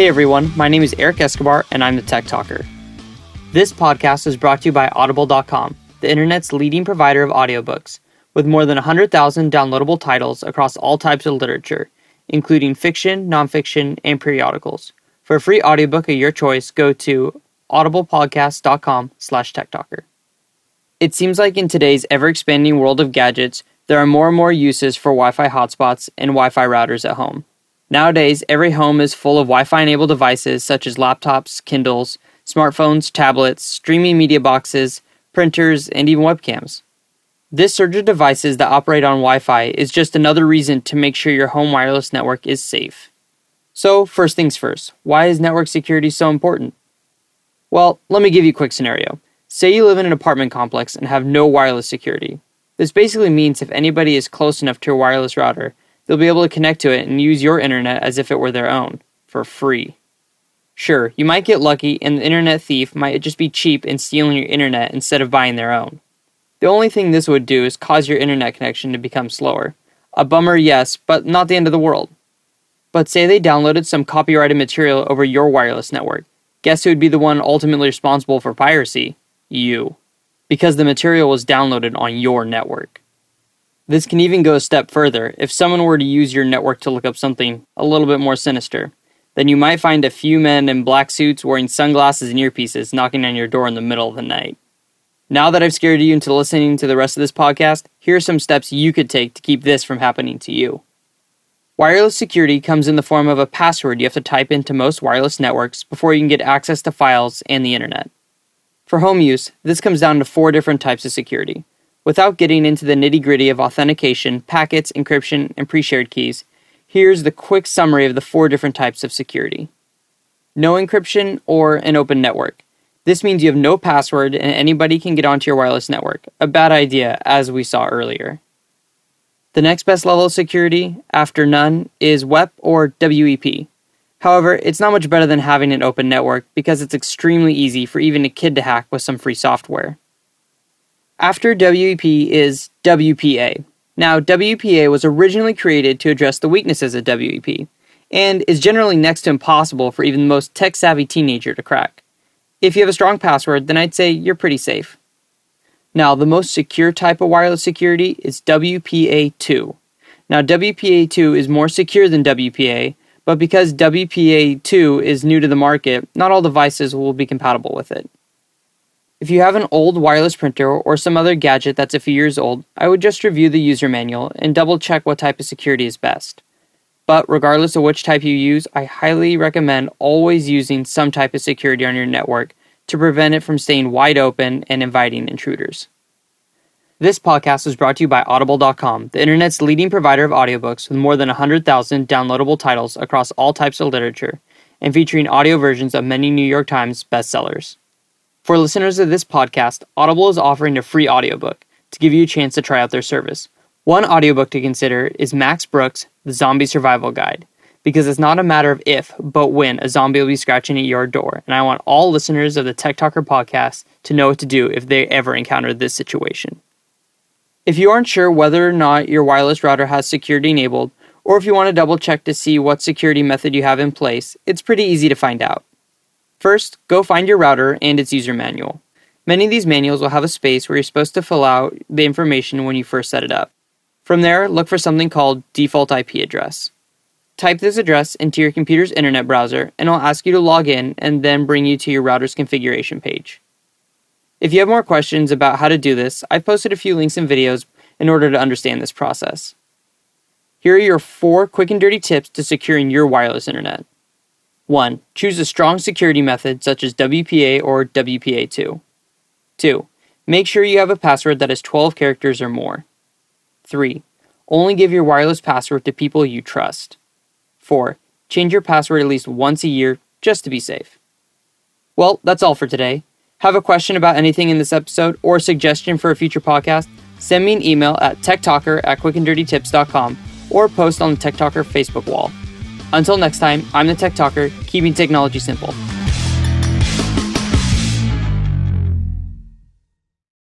Hey everyone, my name is Eric Escobar and I'm the Tech Talker. This podcast is brought to you by Audible.com, the internet's leading provider of audiobooks, with more than 100,000 downloadable titles across all types of literature, including fiction, nonfiction, and periodicals. For a free audiobook of your choice, go to audiblepodcast.com slash techtalker. It seems like in today's ever-expanding world of gadgets, there are more and more uses for Wi-Fi hotspots and Wi-Fi routers at home. Nowadays, every home is full of Wi Fi enabled devices such as laptops, Kindles, smartphones, tablets, streaming media boxes, printers, and even webcams. This surge of devices that operate on Wi Fi is just another reason to make sure your home wireless network is safe. So, first things first, why is network security so important? Well, let me give you a quick scenario. Say you live in an apartment complex and have no wireless security. This basically means if anybody is close enough to your wireless router, they'll be able to connect to it and use your internet as if it were their own, for free. Sure, you might get lucky and the internet thief might just be cheap in stealing your internet instead of buying their own. The only thing this would do is cause your internet connection to become slower. A bummer, yes, but not the end of the world. But say they downloaded some copyrighted material over your wireless network. Guess who would be the one ultimately responsible for piracy? You. Because the material was downloaded on your network. This can even go a step further. If someone were to use your network to look up something a little bit more sinister, then you might find a few men in black suits wearing sunglasses and earpieces knocking on your door in the middle of the night. Now that I've scared you into listening to the rest of this podcast, here are some steps you could take to keep this from happening to you. Wireless security comes in the form of a password you have to type into most wireless networks before you can get access to files and the internet. For home use, this comes down to four different types of security. Without getting into the nitty gritty of authentication, packets, encryption, and pre shared keys, here's the quick summary of the four different types of security no encryption or an open network. This means you have no password and anybody can get onto your wireless network. A bad idea, as we saw earlier. The next best level of security, after none, is WEP or WEP. However, it's not much better than having an open network because it's extremely easy for even a kid to hack with some free software. After WEP is WPA. Now, WPA was originally created to address the weaknesses of WEP, and is generally next to impossible for even the most tech savvy teenager to crack. If you have a strong password, then I'd say you're pretty safe. Now, the most secure type of wireless security is WPA2. Now, WPA2 is more secure than WPA, but because WPA2 is new to the market, not all devices will be compatible with it. If you have an old wireless printer or some other gadget that's a few years old, I would just review the user manual and double check what type of security is best. But regardless of which type you use, I highly recommend always using some type of security on your network to prevent it from staying wide open and inviting intruders. This podcast was brought to you by Audible.com, the internet's leading provider of audiobooks with more than 100,000 downloadable titles across all types of literature and featuring audio versions of many New York Times bestsellers. For listeners of this podcast, Audible is offering a free audiobook to give you a chance to try out their service. One audiobook to consider is Max Brooks' The Zombie Survival Guide, because it's not a matter of if, but when a zombie will be scratching at your door, and I want all listeners of the Tech Talker podcast to know what to do if they ever encounter this situation. If you aren't sure whether or not your wireless router has security enabled, or if you want to double check to see what security method you have in place, it's pretty easy to find out. First, go find your router and its user manual. Many of these manuals will have a space where you're supposed to fill out the information when you first set it up. From there, look for something called default IP address. Type this address into your computer's internet browser and it'll ask you to log in and then bring you to your router's configuration page. If you have more questions about how to do this, I've posted a few links and videos in order to understand this process. Here are your four quick and dirty tips to securing your wireless internet. 1. Choose a strong security method such as WPA or WPA2. 2. Make sure you have a password that is 12 characters or more. 3. Only give your wireless password to people you trust. 4. Change your password at least once a year just to be safe. Well, that's all for today. Have a question about anything in this episode or a suggestion for a future podcast? Send me an email at techtalker at quickanddirtytips.com or post on the Tech Talker Facebook wall. Until next time, I'm the Tech Talker, keeping technology simple.